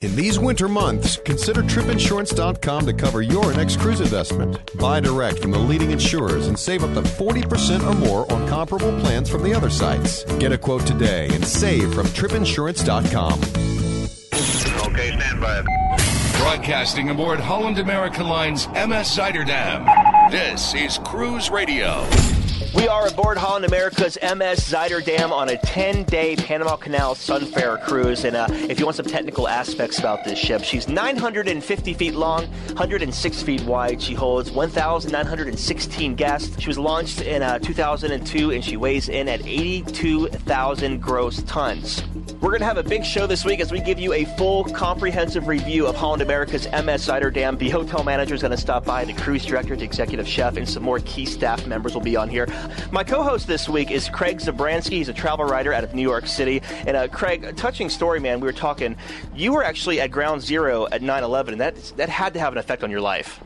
In these winter months, consider tripinsurance.com to cover your next cruise investment. Buy direct from the leading insurers and save up to 40% or more on comparable plans from the other sites. Get a quote today and save from tripinsurance.com. Okay, stand by. Broadcasting aboard Holland America Line's MS Zuiderdam. This is Cruise Radio. We are aboard Holland America's MS Zuiderdam on a 10 day Panama Canal Sunfarer cruise. And uh, if you want some technical aspects about this ship, she's 950 feet long, 106 feet wide. She holds 1,916 guests. She was launched in uh, 2002 and she weighs in at 82,000 gross tons. We're going to have a big show this week as we give you a full, comprehensive review of Holland America's MS Zuiderdam. The hotel manager is going to stop by, the cruise director, the executive chef, and some more key staff members will be on here. My co-host this week is Craig Zabransky. He's a travel writer out of New York City. And uh, Craig, a touching story, man. We were talking. You were actually at Ground Zero at 9/11, and that that had to have an effect on your life.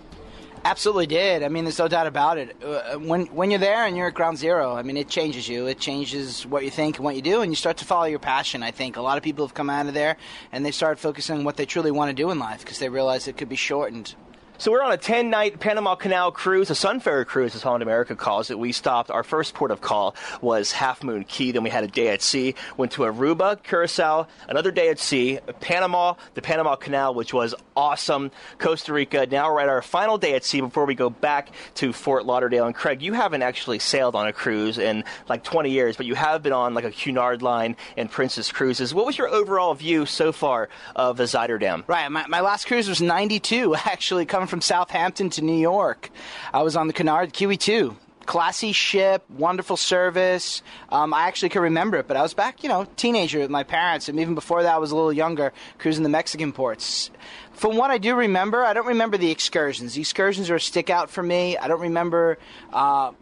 Absolutely did. I mean, there's no doubt about it. Uh, when when you're there and you're at ground zero, I mean, it changes you. It changes what you think and what you do, and you start to follow your passion. I think a lot of people have come out of there and they start focusing on what they truly want to do in life because they realize it could be shortened. So we're on a 10 night Panama Canal cruise, a Sunfarer cruise, as Holland America calls it. We stopped, our first port of call was Half Moon Cay. Then we had a day at sea, went to Aruba, Curacao, another day at sea, Panama, the Panama Canal, which was awesome, Costa Rica. Now we're at our final day at sea before we go back to Fort Lauderdale. And Craig, you haven't actually sailed on a cruise in like 20 years, but you have been on like a Cunard line and Princess Cruises. What was your overall view so far of the Zuiderdam? Right. My, my last cruise was 92, actually, coming from Southampton to New York. I was on the Cunard QE2. Classy ship, wonderful service. Um, I actually can remember it, but I was back, you know, teenager with my parents, and even before that, I was a little younger, cruising the Mexican ports. From what I do remember, I don't remember the excursions. The excursions are a stick out for me. I don't remember. Uh,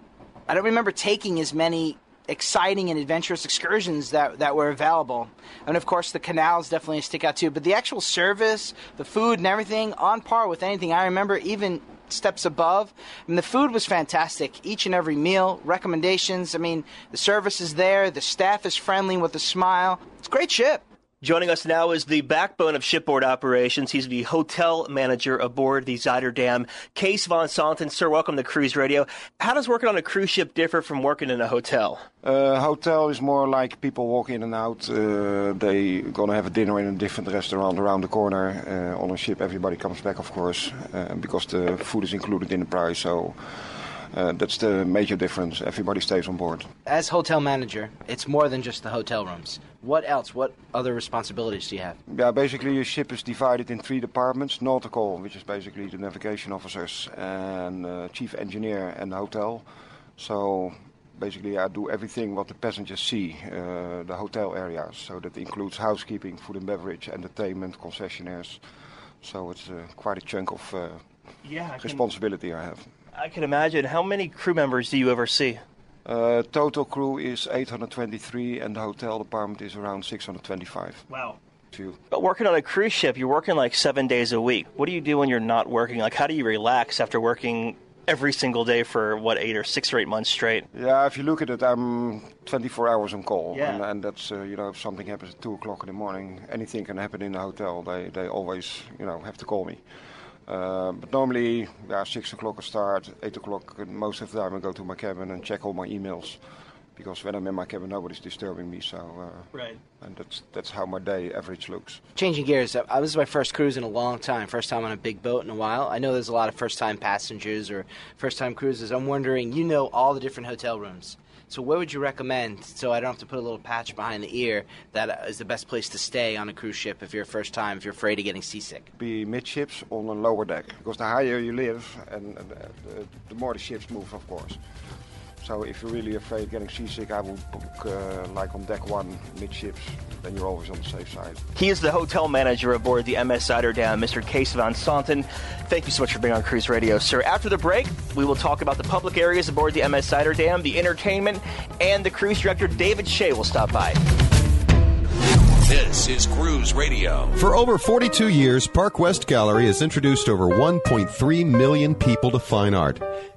I don't remember taking as many exciting and adventurous excursions that, that were available. And of course, the canals definitely stick out too. But the actual service, the food, and everything on par with anything I remember, even steps above. And the food was fantastic. Each and every meal, recommendations. I mean, the service is there, the staff is friendly with a smile. It's a great ship. Joining us now is the backbone of shipboard operations. He's the hotel manager aboard the Zuiderdam, Kees van Santen. Sir, welcome to Cruise Radio. How does working on a cruise ship differ from working in a hotel? Uh, hotel is more like people walk in and out. Uh, they gonna have a dinner in a different restaurant around the corner. Uh, on a ship, everybody comes back, of course, uh, because the food is included in the price. So. Uh, that's the major difference. Everybody stays on board. As hotel manager, it's more than just the hotel rooms. What else? What other responsibilities do you have? Yeah, basically your ship is divided in three departments: nautical, which is basically the navigation officers, and uh, chief engineer, and the hotel. So basically, I do everything what the passengers see, uh, the hotel areas. So that includes housekeeping, food and beverage, entertainment, concessionaires. So it's uh, quite a chunk of uh, Yeah, I can- responsibility I have. I can imagine. How many crew members do you oversee? Uh, total crew is 823, and the hotel department is around 625. Wow. Few. But working on a cruise ship, you're working like seven days a week. What do you do when you're not working? Like, how do you relax after working every single day for what eight or six or eight months straight? Yeah, if you look at it, I'm 24 hours on call, Yeah. and, and that's uh, you know if something happens at two o'clock in the morning, anything can happen in the hotel. They they always you know have to call me. Uh, but normally, yeah, six o'clock I start, eight o'clock. uh, Most of the time I go to my cabin and check all my emails, because when I'm in my cabin, nobody's disturbing me. So uh, Right. and that's that's how my day average looks. Changing gears, I, I- this is my first cruise in a long time. First time on a big boat in a while. I know there's a lot of first time passengers or first time cruises. I'm wondering, you know all the different hotel rooms. So where would you recommend, so I don't have to put a little patch behind the ear, that uh, the best place to stay on a cruise ship if you're first time, if you're afraid of getting seasick? Be midships on a lower deck, because the higher you live, and, uh, the more the ships move, of course. So if you're really afraid of getting seasick, I would book uh, like on deck one midships. Then you're always on the safe side. He is the hotel manager aboard the MS Zuiderdam, Mr. Kees van Santen. Thank you so much for being on Cruise Radio, sir. After the break, we will talk about the public areas aboard the MS Zuiderdam, the entertainment, and the cruise director David Shea will stop by. This is Cruise Radio. For over 42 years, Park West Gallery has introduced over 1.3 million people to fine art.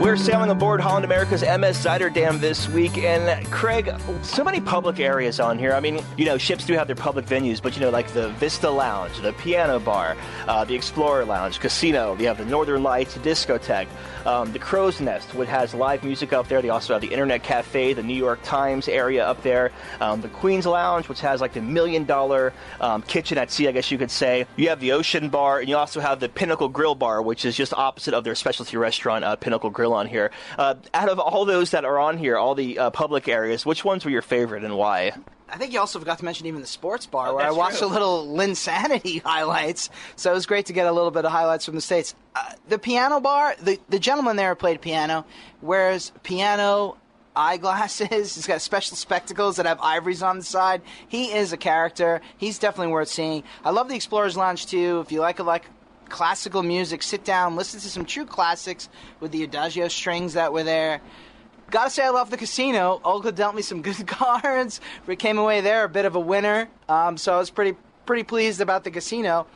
We're sailing aboard Holland America's MS Zuiderdam this week, and Craig, so many public areas on here. I mean, you know, ships do have their public venues, but you know, like the Vista Lounge, the Piano Bar, uh, the Explorer Lounge, Casino. You have the Northern Lights Discotheque, um, the Crow's Nest, which has live music up there. They also have the Internet Cafe, the New York Times area up there, um, the Queen's Lounge, which has like the million dollar um, kitchen at sea, I guess you could say. You have the Ocean Bar, and you also have the Pinnacle Grill Bar, which is just opposite of their specialty restaurant, uh, Pinnacle Grill on here. Uh, out of all those that are on here, all the uh, public areas, which ones were your favorite and why? I think you also forgot to mention even the sports bar where I watched true. a little Linsanity highlights. So it was great to get a little bit of highlights from the states. Uh, the piano bar, the the gentleman there played piano, wears piano eyeglasses. He's got special spectacles that have ivories on the side. He is a character. He's definitely worth seeing. I love the Explorers Lounge too. If you like a like classical music, sit down, listen to some true classics with the Adagio strings that were there. Gotta say, I love the casino. Olga dealt me some good cards. We came away there a bit of a winner. Um, so I was pretty pretty pleased about the casino.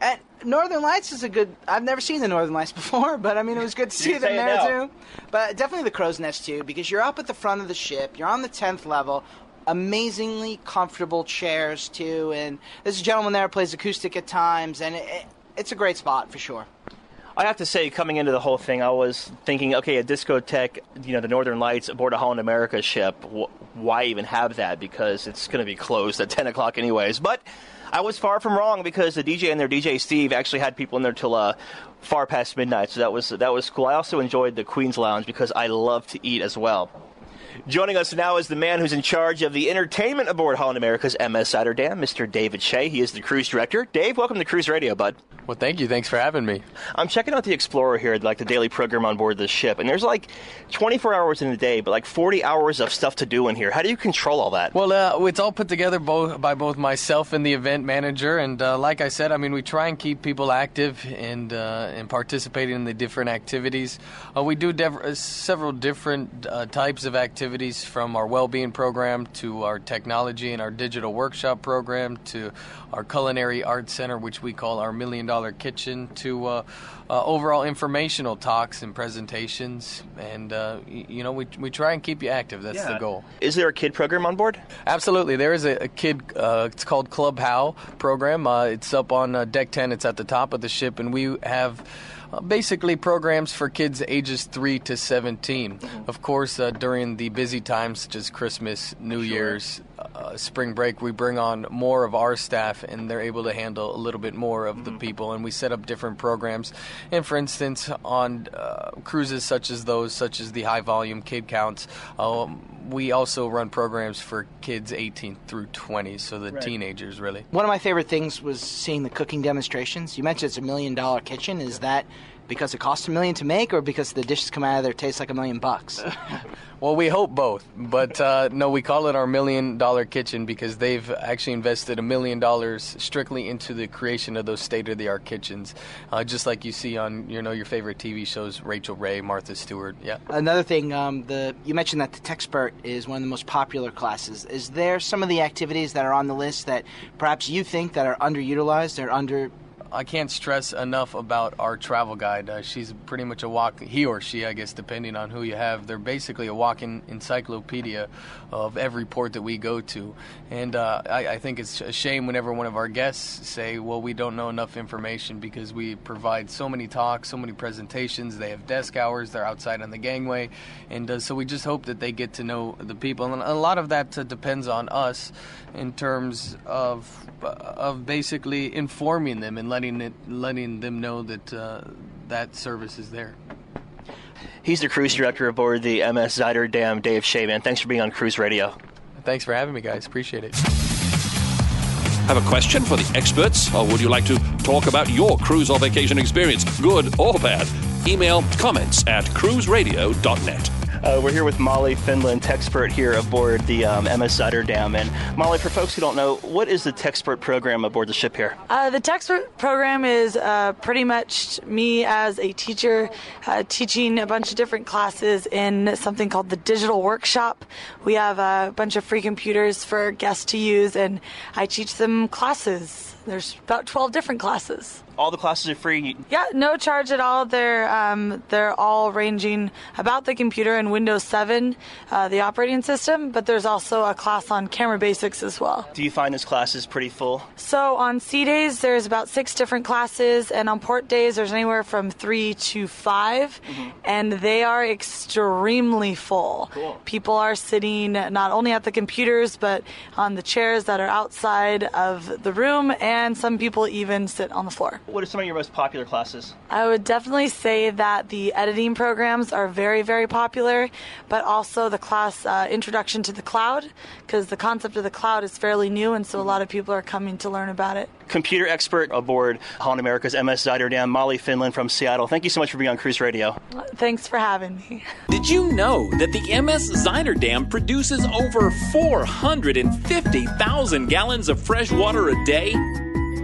And Northern Lights is a good. I've never seen the Northern Lights before, but I mean, it was good to see them there now. too. But definitely the Crow's Nest too, because you're up at the front of the ship. You're on the tenth level. Amazingly comfortable chairs too, and there's a gentleman there who plays acoustic at times, and it, it, it's a great spot for sure. I have to say, coming into the whole thing, I was thinking, okay, a discotheque, you know, the Northern Lights aboard a Holland America ship. Wh- why even have that? Because it's going to be closed at 10 o'clock, anyways. But I was far from wrong because the DJ and their DJ Steve actually had people in there till uh, far past midnight. So that was that was cool. I also enjoyed the Queen's Lounge because I love to eat as well. Joining us now is the man who's in charge of the entertainment aboard Holland America's MS Zuiderdam, Mr. David Shea. He is the cruise director. Dave, welcome to Cruise Radio, bud. Well, thank you. Thanks for having me. I'm checking out the Explorer here, like the daily program on board the ship, and there's like 24 hours in a day, but like 40 hours of stuff to do in here. How do you control all that? Well, uh, it's all put together both by both myself and the event manager, and uh, like I said, I mean, we try and keep people active and uh, and participating in the different activities. Uh, we do dev- uh, several different uh, types of activities, from our well-being program to our technology and our digital workshop program to our culinary arts center, which we call our Million Dollar Kitchen, to uh, uh, overall informational talks and presentations, and uh, y- you know, we we try and keep you active. That's the goal. Is there a kid program on board? Absolutely. There is a, a kid, uh, it's called Club HAL program. Uh, it's up on uh, deck 10, it's at the top of the ship, and we have. Uh, basically, programs for kids ages 3 to 17. Of course, uh, during the busy times such as Christmas, New Year's, uh, spring break, we bring on more of our staff and they're able to handle a little bit more of the people. And we set up different programs. And for instance, on uh, cruises such as those, such as the high volume kid counts, um, we also run programs for kids 18 through 20, so the Right. teenagers really. One of my favorite things was seeing the cooking demonstrations. You mentioned it's a million dollar kitchen. Is that because it costs a million to make, or because the dishes come out of there taste like a million bucks? Well, we hope both, but uh, no, we call it our million dollar kitchen because they've actually invested a million dollars strictly into the creation of those state of the art kitchens, uh, just like you see on you know your favorite TV shows, Rachael Ray, Martha Stewart. Yeah. Another thing, um, the you mentioned that the Techspert is one of the most popular classes. Is there some of the activities that are on the list that perhaps you think that are underutilized or under I can't stress enough about our travel guide. Uh, she's pretty much a walk, he or she, I guess, depending on who you have. They're basically a walking encyclopedia of every port that we go to. And uh, I, I think it's a shame whenever one of our guests say, well, we don't know enough information because we provide so many talks, so many presentations. They have desk hours, they're outside on the gangway. And uh, so we just hope that they get to know the people. And a lot of that uh, depends on us in terms of of basically informing them and letting it letting them know that uh, that service is there. He's the cruise director aboard the MS Zuiderdam, Dave Shaman. Thanks for being on Cruise Radio. Thanks for having me, guys. Appreciate it. Have a question for the experts, or would you like to talk about your cruise or vacation experience, good or bad? Email comments at cruiseradio.net. Uh, we're here with Molly Finland, Techspert here aboard the um, MS Zuiderdam. And Molly, for folks who don't know, what is the Techspert program aboard the ship here? Uh, the Techspert program is uh, pretty much me as a teacher uh, teaching a bunch of different classes in something called the Digital Workshop. We have a bunch of free computers for guests to use, and I teach them classes. There's about 12 different classes. All the classes are free. Yeah, no charge at all. They're um, they're all ranging about the computer and Windows 7, uh, the operating system. But there's also a class on camera basics as well. Do you find this class is pretty full? So on sea days, there's about six different classes, and on port days, there's anywhere from three to 5 Mm-hmm. and they are extremely full. Cool. People are sitting not only at the computers, but on the chairs that are outside of the room, and some people even sit on the floor. What are some of your most popular classes? I would definitely say that the editing programs are very, very popular, but also the class uh, Introduction to the Cloud, because the concept of the cloud is fairly new, and so a lot of people are coming to learn about it. Computer expert aboard Holland America's MS Zuiderdam, Molly Finland from Seattle. Thank you so much for being on Cruise Radio. Thanks for having me. Did you know that the MS Zuiderdam produces over 450,000 gallons of fresh water a day?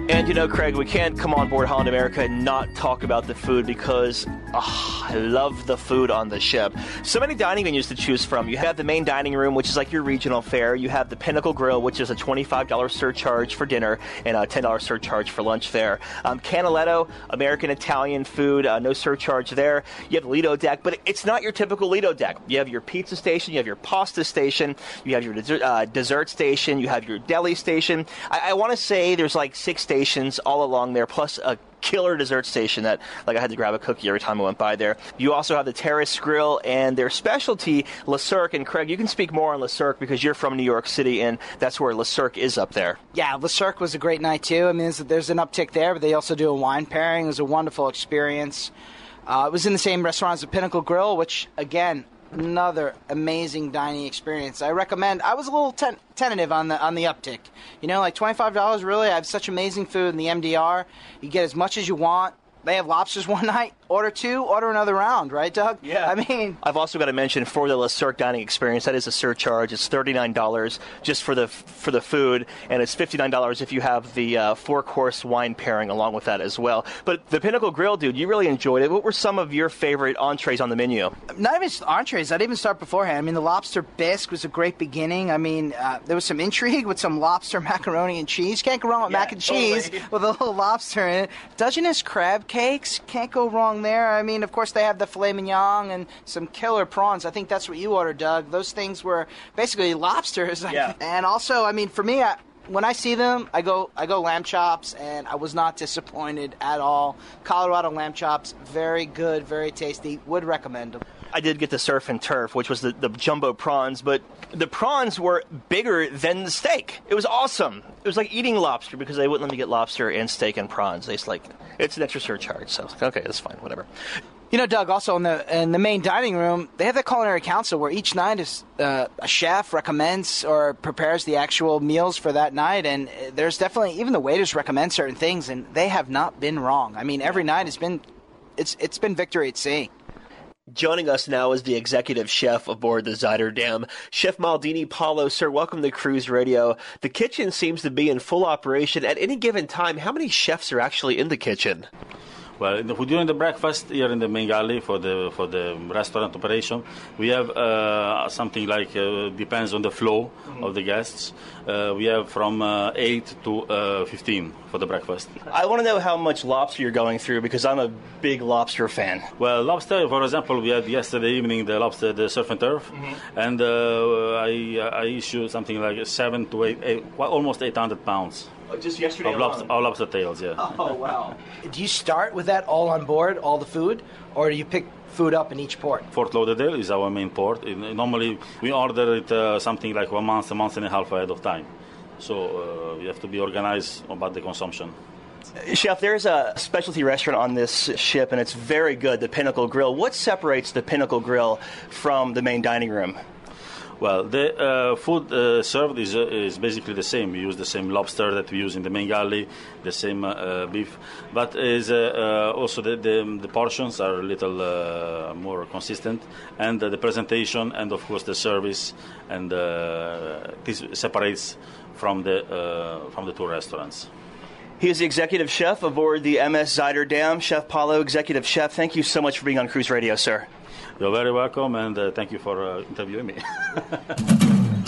And you know, Craig, we can't come on board Holland America and not talk about the food because ah, I love the food on the ship. So many dining venues to choose from. You have the main dining room, which is like your regional fare. You have the Pinnacle Grill, which is a $25 surcharge for dinner and a $10 surcharge for lunch fare. Um, Canaletto, American Italian food, uh, no surcharge there. You have Lido deck, but it's not your typical Lido deck. You have your pizza station, you have your pasta station, you have your dessert, uh, dessert station, you have your deli station. I, I want to say there's like six stations all along there, plus a killer dessert station that like I had to grab a cookie every time I went by there. You also have the Terrace Grill and their specialty Le Cirque. And Craig, you can speak more on Le Cirque because you're from New York City and that's where Le Cirque is up there. Yeah, Le Cirque was a great night too. I mean, there's, there's an uptick there, but they also do a wine pairing. It was a wonderful experience. Uh, it was in the same restaurant as the Pinnacle Grill, which again, another amazing dining experience. I recommend. I was a little ten- tentative on the on the uptick. You know, like twenty five dollars. Really, I have such amazing food in the MDR. You get as much as you want. They have lobsters one night. Order two, order another round, right, Doug? Yeah. I mean, I've also got to mention for the Le Cirque dining experience, that is a surcharge. It's thirty nine dollars just for the for the food, and it's fifty nine dollars if you have the uh, four course wine pairing along with that as well. But the Pinnacle Grill, dude, you really enjoyed it. What were some of your favorite entrees on the menu? not even entrees. I didn't even start beforehand. I mean, the lobster bisque was a great beginning. I mean, uh, there was some intrigue with some lobster macaroni and cheese. Can't go wrong with mac and cheese with a little lobster in it. Dungeness crab cakes can't go wrong there. I mean, of course, they have the filet mignon and some killer prawns. I think that's what you ordered, Doug. Those things were basically lobsters. Yeah. And also, I mean, for me, I, when I see them, I go I go lamb chops, and I was not disappointed at all. Colorado lamb chops, very good, very tasty. Would recommend them. I did get the surf and turf, which was the, the jumbo prawns, but the prawns were bigger than the steak. It was awesome. It was like eating lobster because they wouldn't let me get lobster and steak and prawns. They just like it's an extra surcharge, so like, okay, that's fine, whatever. You know, Doug. Also in the in the main dining room, they have the culinary council where each night is uh, a chef recommends or prepares the actual meals for that night, and there's definitely even the waiters recommend certain things, and they have not been wrong. I mean, every night has been it's it's been victory at sea. Joining us now is the executive chef aboard the Zuiderdam, Chef Maldini Paulo. Sir, welcome to Cruise Radio. The kitchen seems to be in full operation at any given time. How many chefs are actually in the kitchen? Well, in the- during the breakfast here in the main galley for the for the restaurant operation, we have uh, something like uh, depends on the flow of the guests. Uh, we have from uh, eight to uh, fifteen for the breakfast. I want to know how much lobster you're going through because I'm a big lobster fan. Well, lobster, for example, we had yesterday evening the lobster, the surf and turf, and uh, I I issued something like seven to eight, eight well, almost eight hundred pounds Oh, Just yesterday of lobster, of lobster tails. Yeah. Oh wow! Do you start with that all on board, all the food, or do you pick food up in each port? Fort Lauderdale is our main port. In- Normally, we order it uh, something like one month, a month and a half ahead of time. So uh, we have to be organized about the consumption. Chef, there's a specialty restaurant on this ship, and it's very good, the Pinnacle Grill. What separates the Pinnacle Grill from the main dining room? Well, the uh, food uh, served is, uh, is basically the same. We use the same lobster that we use in the main galley, the same beef, but is also the, the, the portions are a little more consistent, and the presentation, and of course the service, and this separates from the uh, from the two restaurants. He is the executive chef aboard the MS Zuiderdam. Chef Paulo, executive chef, thank you so much for being on Cruise Radio, sir. You're very welcome, and uh, thank you for uh, interviewing me.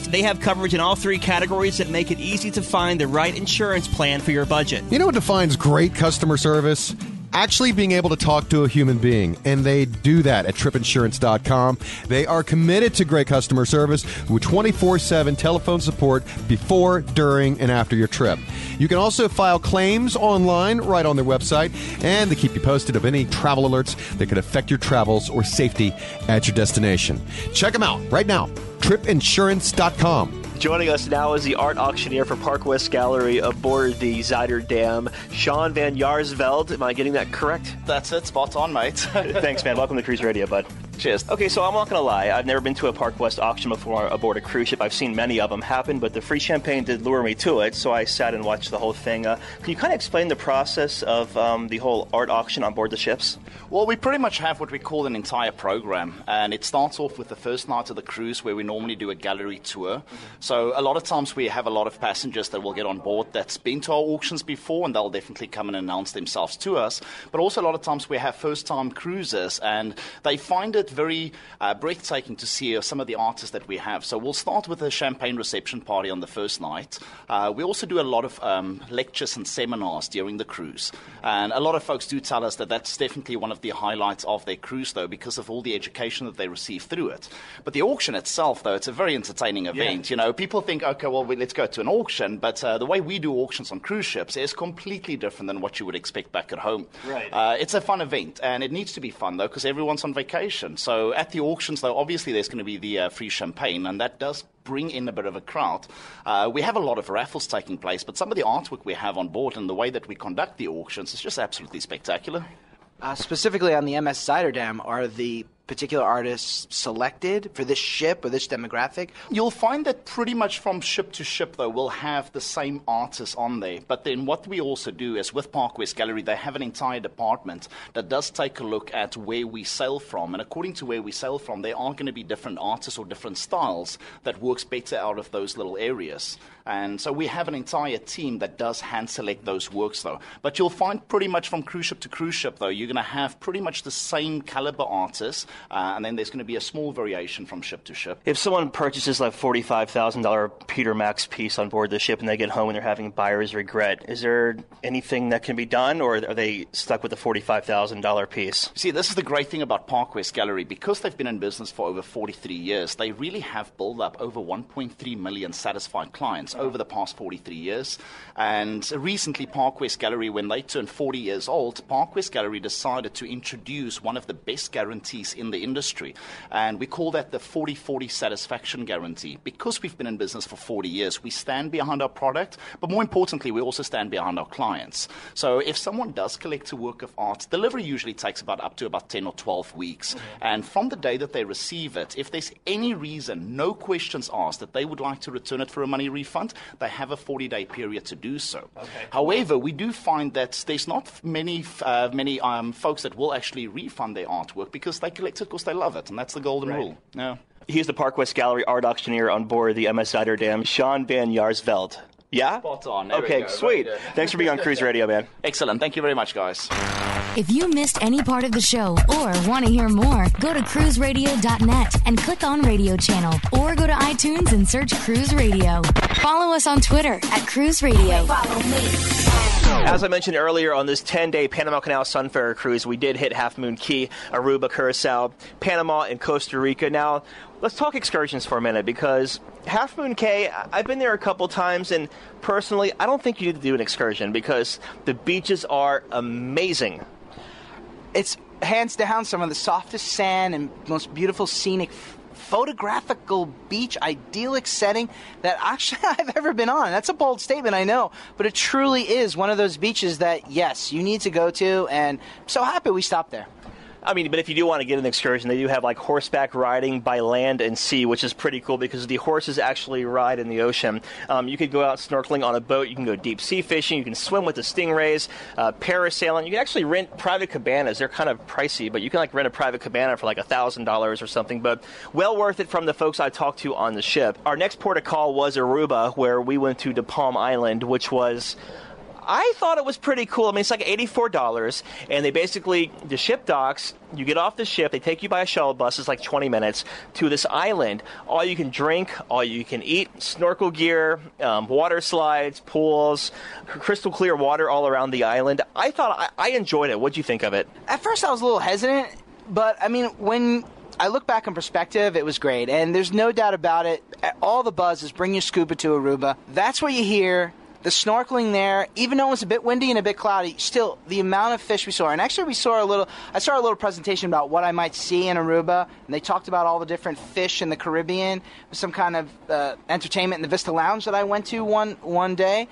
They have coverage in all three categories that make it easy to find the right insurance plan for your budget. You know what defines great customer service? Actually being able to talk to a human being. And they do that at tripinsurance.com. They are committed to great customer service with 24 7 telephone support before, during, and after your trip. You can also file claims online right on their website, and they keep you posted of any travel alerts that could affect your travels or safety at your destination. Check them out right now. tripinsurance.com. Joining us now is the art auctioneer for Park West Gallery aboard the Zuiderdam, Sean Van Jaarsveld. Am I getting that correct? That's it, spot on, mate. Thanks, man. Welcome to Cruise Radio, bud. Cheers. Okay, so I'm not going to lie. I've never been to a Park West auction before aboard a cruise ship. I've seen many of them happen, but the free champagne did lure me to it, so I sat and watched the whole thing. Uh, can you kind of explain the process of um, the whole art auction on board the ships? Well, we pretty much have what we call an entire program, and it starts off with the first night of the cruise where we normally do a gallery tour. So, a lot of times we have a lot of passengers that will get on board that's been to our auctions before, and they'll definitely come and announce themselves to us. But also, a lot of times we have first time cruisers, and they find it very uh, breathtaking to see uh, some of the artists that we have. So, we'll start with a champagne reception party on the first night. Uh, we also do a lot of um, lectures and seminars during the cruise, and a lot of folks do tell us that that's definitely one of the highlights of their cruise, though, because of all the education that they receive through it. But the auction itself, though, it's a very entertaining event. You know, people think, okay, well, we, let's go to an auction, but uh, the way we do auctions on cruise ships is completely different than what you would expect back at home. Right. Uh, it's a fun event, and it needs to be fun, though, because everyone's on vacation. So at the auctions, though, obviously there's going to be the uh, free champagne, and that does bring in a bit of a crowd. Uh, we have a lot of raffles taking place, but some of the artwork we have on board and the way that we conduct the auctions is just absolutely spectacular. Uh, specifically on the MS Zuiderdam, are the particular artists selected for this ship or this demographic? You'll find that pretty much from ship to ship, though, we'll have the same artists on there. But then what we also do is with Park West Gallery, they have an entire department that does take a look at where we sail from. And according to where we sail from, there are going to be different artists or different styles that works better out of those little areas. And so we have an entire team that does hand select those works, though. But you'll find pretty much from cruise ship to cruise ship, though, you're going to have pretty much the same caliber artists. Uh, and then there's going to be a small variation from ship to ship. If someone purchases like forty-five thousand dollar Peter Max piece on board the ship and they get home and they're having buyer's regret, is there anything that can be done, or are they stuck with the forty-five thousand dollar piece? See, this is the great thing about Park West Gallery. Because they've been in business for over 43 years, they really have built up over 1.3 million satisfied clients over the past 43 years. And recently, Park West Gallery, when they turned 40 years old, Park West Gallery decided to introduce one of the best guarantees in in the industry. And we call that the 40 40 satisfaction guarantee. Because we've been in business for 40 years, we stand behind our product, but more importantly, we also stand behind our clients. So if someone does collect a work of art, delivery usually takes about up to about 10 or 12 weeks. Mm-hmm. And from the day that they receive it, if there's any reason, no questions asked, that they would like to return it for a money refund, they have a 40 day period to do so. Okay. However, we do find that there's not many, uh, many um, folks that will actually refund their artwork because they collect it because they love it, and that's the golden right. rule. Yeah. He's the Park West Gallery art auctioneer on board the MS Zuiderdam, Sean Van Jaarsveld. Yeah? Spot on. There okay, sweet. Thanks for being on Cruise Radio, man. Excellent. Thank you very much, guys. If you missed any part of the show or want to hear more, go to cruiseradio.net and click on radio channel or go to iTunes and search Cruise Radio. Follow us on Twitter at Cruise Radio. As I mentioned earlier, on this 10 day Panama Canal Sunfarer cruise, we did hit Half Moon Cay, Aruba, Curacao, Panama, and Costa Rica. Now, let's talk excursions for a minute because Half Moon Cay, I've been there a couple times, and personally, I don't think you need to do an excursion because the beaches are amazing. It's hands down some of the softest sand and most beautiful scenic photographical beach idyllic setting that actually I've ever been on. That's a bold statement, I know, but it truly is one of those beaches that yes, you need to go to and I'm so happy we stopped there. I mean, but if you do want to get an excursion, they do have like horseback riding by land and sea, which is pretty cool because the horses actually ride in the ocean. Um, you could go out snorkeling on a boat. You can go deep sea fishing. You can swim with the stingrays, uh, parasailing. You can actually rent private cabanas. They're kind of pricey, but you can like rent a private cabana for like a thousand dollars or something. But well worth it from the folks I talked to on the ship. Our next port of call was Aruba, where we went to De Palm Island, which was I thought it was pretty cool. I mean, it's like $84, and they basically, the ship docks, you get off the ship, they take you by a shuttle bus, it's like 20 minutes, to this island. All you can drink, all you can eat, snorkel gear, um, water slides, pools, crystal clear water all around the island. I thought, I, I enjoyed it. What'd you think of it? At first, I was a little hesitant, but I mean, when I look back in perspective, it was great. And there's no doubt about it. All the buzz is bring your scuba to Aruba. That's what you hear the snorkeling there, even though it was a bit windy and a bit cloudy, still the amount of fish we saw. And actually, we saw a little. I saw a little presentation about what I might see in Aruba, and they talked about all the different fish in the Caribbean. Some kind of uh, entertainment in the Vista Lounge that I went to one one day.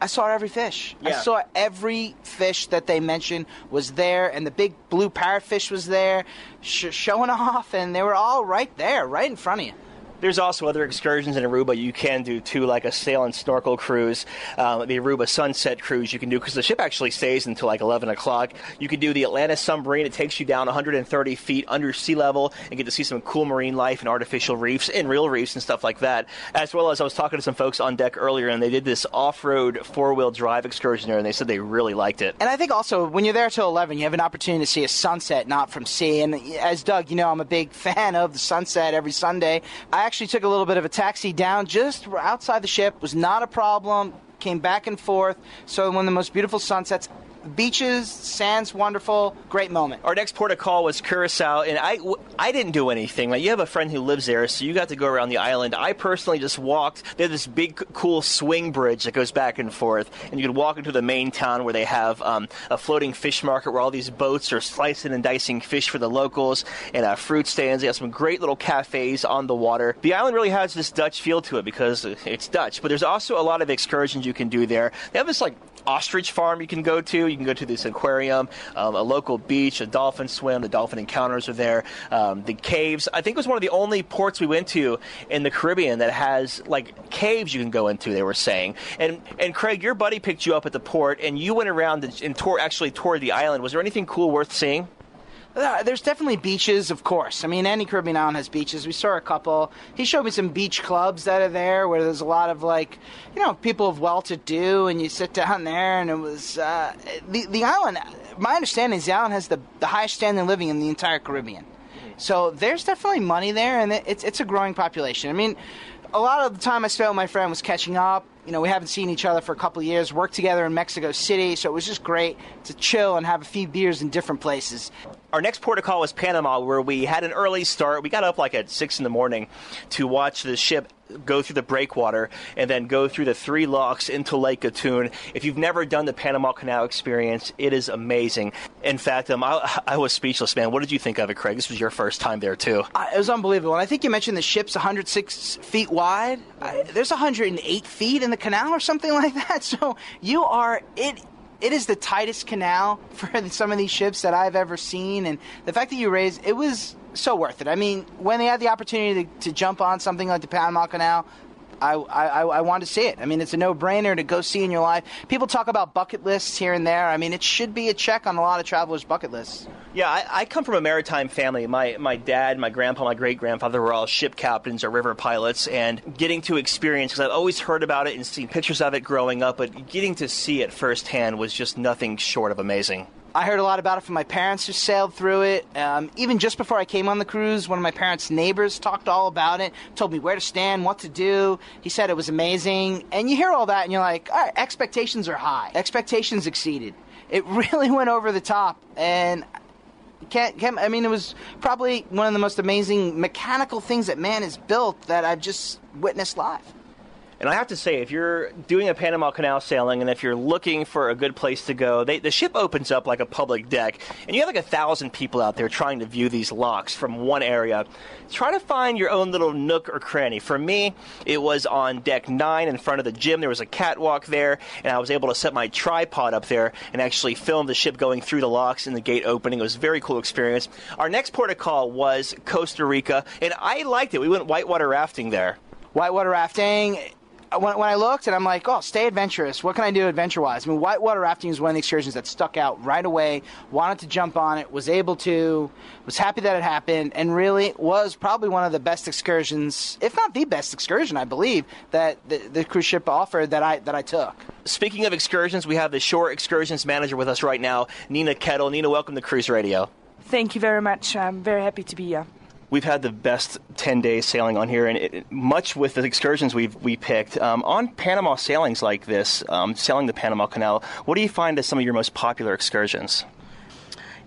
I saw every fish. Yeah. I saw every fish that they mentioned was there, and the big blue parrotfish was there, sh- showing off, and they were all right there, right in front of you. There's also other excursions in Aruba you can do too, like a sail and snorkel cruise, um, the Aruba Sunset cruise you can do because the ship actually stays until like 11 o'clock. You can do the Atlantis Submarine. It takes you down 130 feet under sea level and get to see some cool marine life and artificial reefs and real reefs and stuff like that. As well as I was talking to some folks on deck earlier and they did this off-road four-wheel drive excursion there and they said they really liked it. And I think also when you're there till 11, you have an opportunity to see a sunset not from sea. And as Doug, you know, I'm a big fan of the sunset every Sunday. I actually took a little bit of a taxi down just outside the ship. Was not a problem. Came back and forth. So one of the most beautiful sunsets beaches, sands, wonderful, great moment. Our next port of call was Curacao, and I, I didn't do anything. Like you have a friend who lives there, so you got to go around the island. I personally just walked. They have this big, cool swing bridge that goes back and forth, and you could walk into the main town where they have um, a floating fish market where all these boats are slicing and dicing fish for the locals, and uh, fruit stands. They have some great little cafes on the water. The island really has this Dutch feel to it because it's Dutch, but there's also a lot of excursions you can do there. They have this like ostrich farm you can go to. You can go to this aquarium, um, a local beach, a dolphin swim. The dolphin encounters are there. Um, the caves. I think it was one of the only ports we went to in the Caribbean that has like caves you can go into. They were saying. And and Craig, your buddy picked you up at the port, and you went around and, and tour actually toured the island. Was there anything cool worth seeing? Uh, there's definitely beaches, of course. I mean, any Caribbean island has beaches. We saw a couple. He showed me some beach clubs that are there where there's a lot of like, you know, people of well-to-do, and you sit down there, and it was uh, the the island. My understanding is the island has the the highest standard of living in the entire Caribbean. So there's definitely money there, and it's it's a growing population. I mean, a lot of the time I spent with my friend was catching up. You know, we haven't seen each other for a couple years. Worked together in Mexico City, so it was just great to chill and have a few beers in different places. Our next port of call was Panama, where we had an early start. We got up like at six in the morning to watch the ship go through the breakwater and then go through the three locks into Lake Gatun. If you've never done the Panama Canal experience, it is amazing. In fact, um, I, I was speechless, man. What did you think of it, Craig? This was your first time there, too. It was unbelievable. And I think you mentioned the ship's 106 feet wide. There's 108 feet in the canal or something like that. So you are it. It is the tightest canal for some of these ships that I've ever seen, and the fact that you raised it was so worth it. I mean, when they had the opportunity to, to jump on something like the Panama Canal, I, I, I wanted to see it. I mean, it's a no brainer to go see in your life. People talk about bucket lists here and there. I mean, it should be a check on a lot of travelers' bucket lists. Yeah, I, I come from a maritime family. My my dad, my grandpa, my great grandfather were all ship captains or river pilots, and getting to experience because I've always heard about it and seen pictures of it growing up, but getting to see it firsthand was just nothing short of amazing. I heard a lot about it from my parents who sailed through it. Um, even just before I came on the cruise, one of my parents' neighbors talked all about it, told me where to stand, what to do. He said it was amazing. And you hear all that and you're like, all right, expectations are high. Expectations exceeded. It really went over the top. And can't, can't, I mean, it was probably one of the most amazing mechanical things that man has built that I've just witnessed live. And I have to say, if you're doing a Panama Canal sailing and if you're looking for a good place to go, they, the ship opens up like a public deck, and you have like a thousand people out there trying to view these locks from one area. Try to find your own little nook or cranny. For me, it was on deck nine in front of the gym. There was a catwalk there, and I was able to set my tripod up there and actually film the ship going through the locks and the gate opening. It was a very cool experience. Our next port of call was Costa Rica, and I liked it. We went whitewater rafting there. Whitewater rafting when, when I looked and I'm like, oh, stay adventurous. What can I do adventure wise? I mean, whitewater rafting is one of the excursions that stuck out right away. Wanted to jump on it, was able to, was happy that it happened, and really was probably one of the best excursions, if not the best excursion, I believe, that the, the cruise ship offered that I that I took. Speaking of excursions, we have the shore excursions manager with us right now, Nina Kettle. Nina, welcome to Cruise Radio. Thank you very much. I'm very happy to be here we've had the best 10 days sailing on here, and it, much with the excursions we've we picked. Um, on Panama sailings like this, um, sailing the Panama Canal, what do you find as some of your most popular excursions?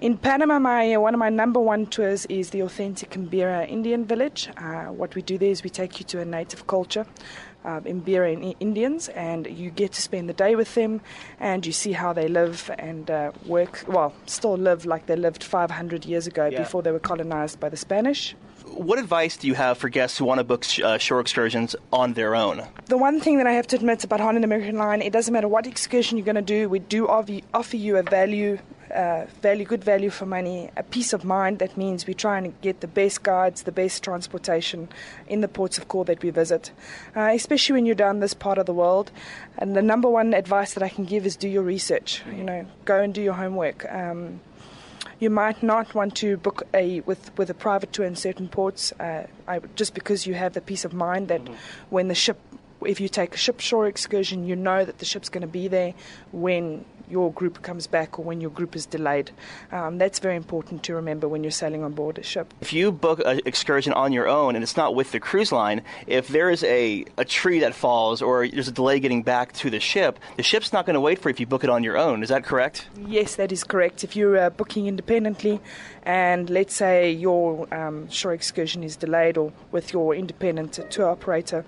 In Panama, my one of my number one tours is the authentic Embera Indian village. Uh, what we do there is we take you to a native culture um, Iberian Indians, and you get to spend the day with them, and you see how they live and uh, work. Well, still live like they lived 500 years ago yeah. before they were colonized by the Spanish. What advice do you have for guests who want to book sh- uh, shore excursions on their own? The one thing that I have to admit about Holland American Line, it doesn't matter what excursion you're going to do, we do offer you a value uh, value, good value for money, a peace of mind. That means we're trying to get the best guides, the best transportation in the ports of call that we visit, uh, especially when you're down this part of the world. And the number one advice that I can give is do your research. You know, go and do your homework. Um, you might not want to book a with, with a private tour in certain ports, uh, I, just because you have the peace of mind that mm-hmm. when the ship if you take a ship shore excursion, you know that the ship's going to be there when your group comes back or when your group is delayed. Um, that's very important to remember when you're sailing on board a ship. If you book an excursion on your own and it's not with the cruise line, if there is a, a tree that falls or there's a delay getting back to the ship, the ship's not going to wait for you if you book it on your own. Is that correct? Yes, that is correct. If you're uh, booking independently and let's say your um, shore excursion is delayed or with your independent tour operator,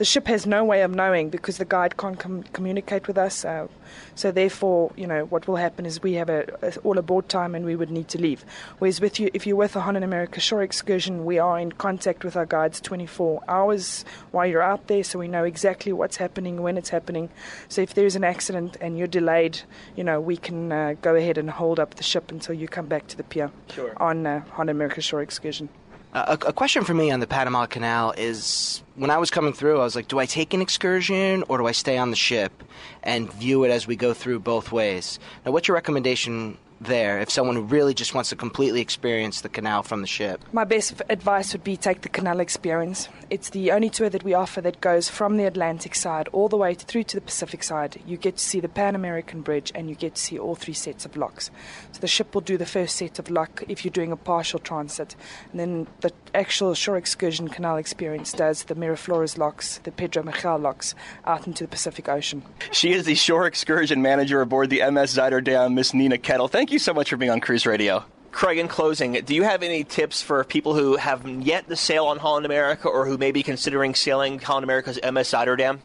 the ship has no way of knowing because the guide can't com- communicate with us. Uh, so therefore, you know, what will happen is we have a, a, all aboard time and we would need to leave. Whereas with you, if you're with a Holland America shore excursion, we are in contact with our guides 24 hours while you're out there, so we know exactly what's happening when it's happening. So if there's an accident and you're delayed, you know, we can uh, go ahead and hold up the ship until you come back to the pier sure. on uh, Holland America shore excursion. Uh, a, a, question for me on the Panama Canal is when I was coming through, I was like, do I take an excursion or do I stay on the ship and view it as we go through both ways? Now, what's your recommendation there if someone really just wants to completely experience the canal from the ship? My best advice would be take the canal experience. It's the only tour that we offer that goes from the Atlantic side all the way through to the Pacific side. You get to see the Pan American Bridge and you get to see all three sets of locks. So the ship will do the first set of lock if you're doing a partial transit, and then the actual shore excursion canal experience does the Miraflores locks, the Pedro Miguel locks out into the Pacific Ocean. She is the shore excursion manager aboard the MS Zuiderdam, Miss Nina Kettle. Thank you so much for being on Cruise Radio. Craig, in closing, do you have any tips for people who have yet to sail on Holland America or who may be considering sailing Holland America's MS Zuiderdam?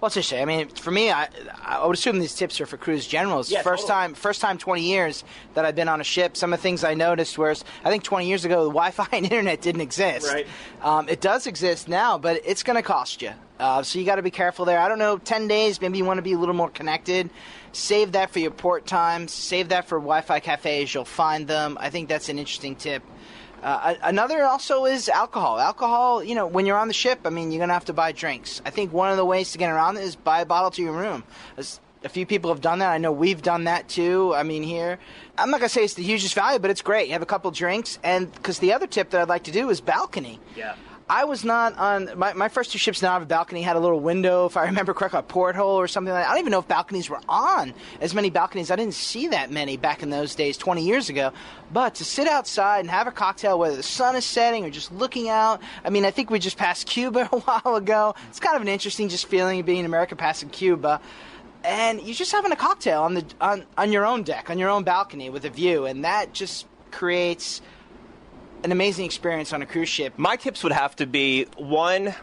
Well, it's interesting. I mean, for me, I, I would assume these tips are for cruise generals. Yeah, first totally. time, first time, 20 years that I've been on a ship. Some of the things I noticed was, I think 20 years ago, the Wi-Fi and internet didn't exist. Right. Um, it does exist now, but it's going to cost you. Uh, so you got to be careful there. I don't know, 10 days, maybe you want to be a little more connected. Save that for your port times. Save that for Wi-Fi cafes. You'll find them. I think that's an interesting tip. Uh, another also is alcohol. Alcohol, you know, when you're on the ship, I mean, you're going to have to buy drinks. I think one of the ways to get around it is buy a bottle to your room. As a few people have done that. I know we've done that too. I mean, here, I'm not going to say it's the hugest value, but it's great. You have a couple drinks. And because the other tip that I'd like to do is balcony. Yeah. I was not on my, my first two ships now have a balcony had a little window if I remember correctly a porthole or something like that. I don't even know if balconies were on as many balconies. I didn't see that many back in those days 20 years ago. But to sit outside and have a cocktail whether the sun is setting or just looking out. I mean, I think we just passed Cuba a while ago. It's kind of an interesting just feeling of being in America passing Cuba. And you're just having a cocktail on the on, on your own deck, on your own balcony with a view, and that just creates an amazing experience on a cruise ship. My tips would have to be one,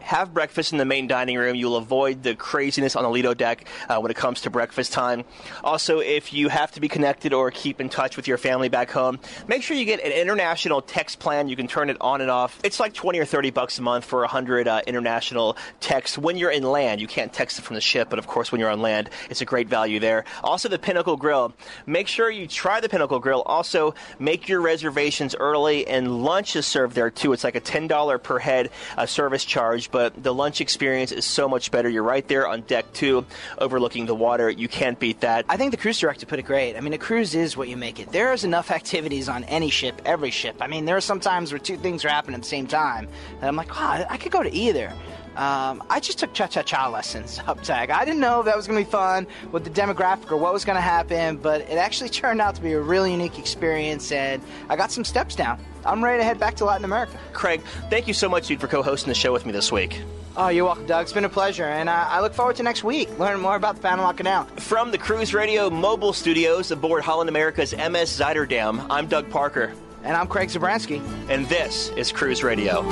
have breakfast in the main dining room. You'll avoid the craziness on the Lido deck uh, when it comes to breakfast time. Also, if you have to be connected or keep in touch with your family back home, make sure you get an international text plan. You can turn it on and off. It's like 20 or 30 bucks a month for 100 uh, international texts. When you're in land, you can't text it from the ship, but of course, when you're on land, it's a great value there. Also, the Pinnacle Grill. Make sure you try the Pinnacle Grill. Also, make your reservations early, and lunch is served there too. It's like a $10 per head uh, service charge, but the lunch experience is so much better. You're right there on deck two, overlooking the water. You can't beat that. I think the cruise director put it great. I mean, a cruise is what you make it. There is enough activities on any ship, every ship. I mean, there are some times where two things are happening at the same time, and I'm like, wow, I could go to either. Um, I just took cha-cha-cha lessons up tag. I didn't know if that was going to be fun with the demographic or what was going to happen, but it actually turned out to be a really unique experience, and I got some steps down. I'm ready to head back to Latin America. Craig, thank you so much, dude, for co-hosting the show with me this week. Oh, you're welcome, Doug. It's been a pleasure, and uh, I look forward to next week learning more about the Panama Canal. From the Cruise Radio mobile studios aboard Holland America's MS Zuiderdam, I'm Doug Parker. And I'm Craig Zabransky. And this is Cruise Radio.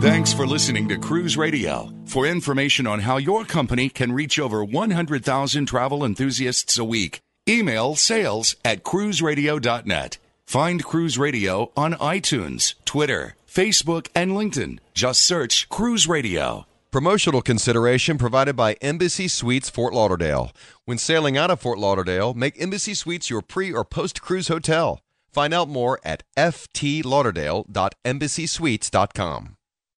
Thanks for listening to Cruise Radio. For information on how your company can reach over 100,000 travel enthusiasts a week, email sales at cruiseradio.net. Find Cruise Radio on iTunes, Twitter, Facebook, and LinkedIn. Just search Cruise Radio. Promotional consideration provided by Embassy Suites Fort Lauderdale. When sailing out of Fort Lauderdale, make Embassy Suites your pre or post cruise hotel. Find out more at ftlauderdale.embassysuites.com.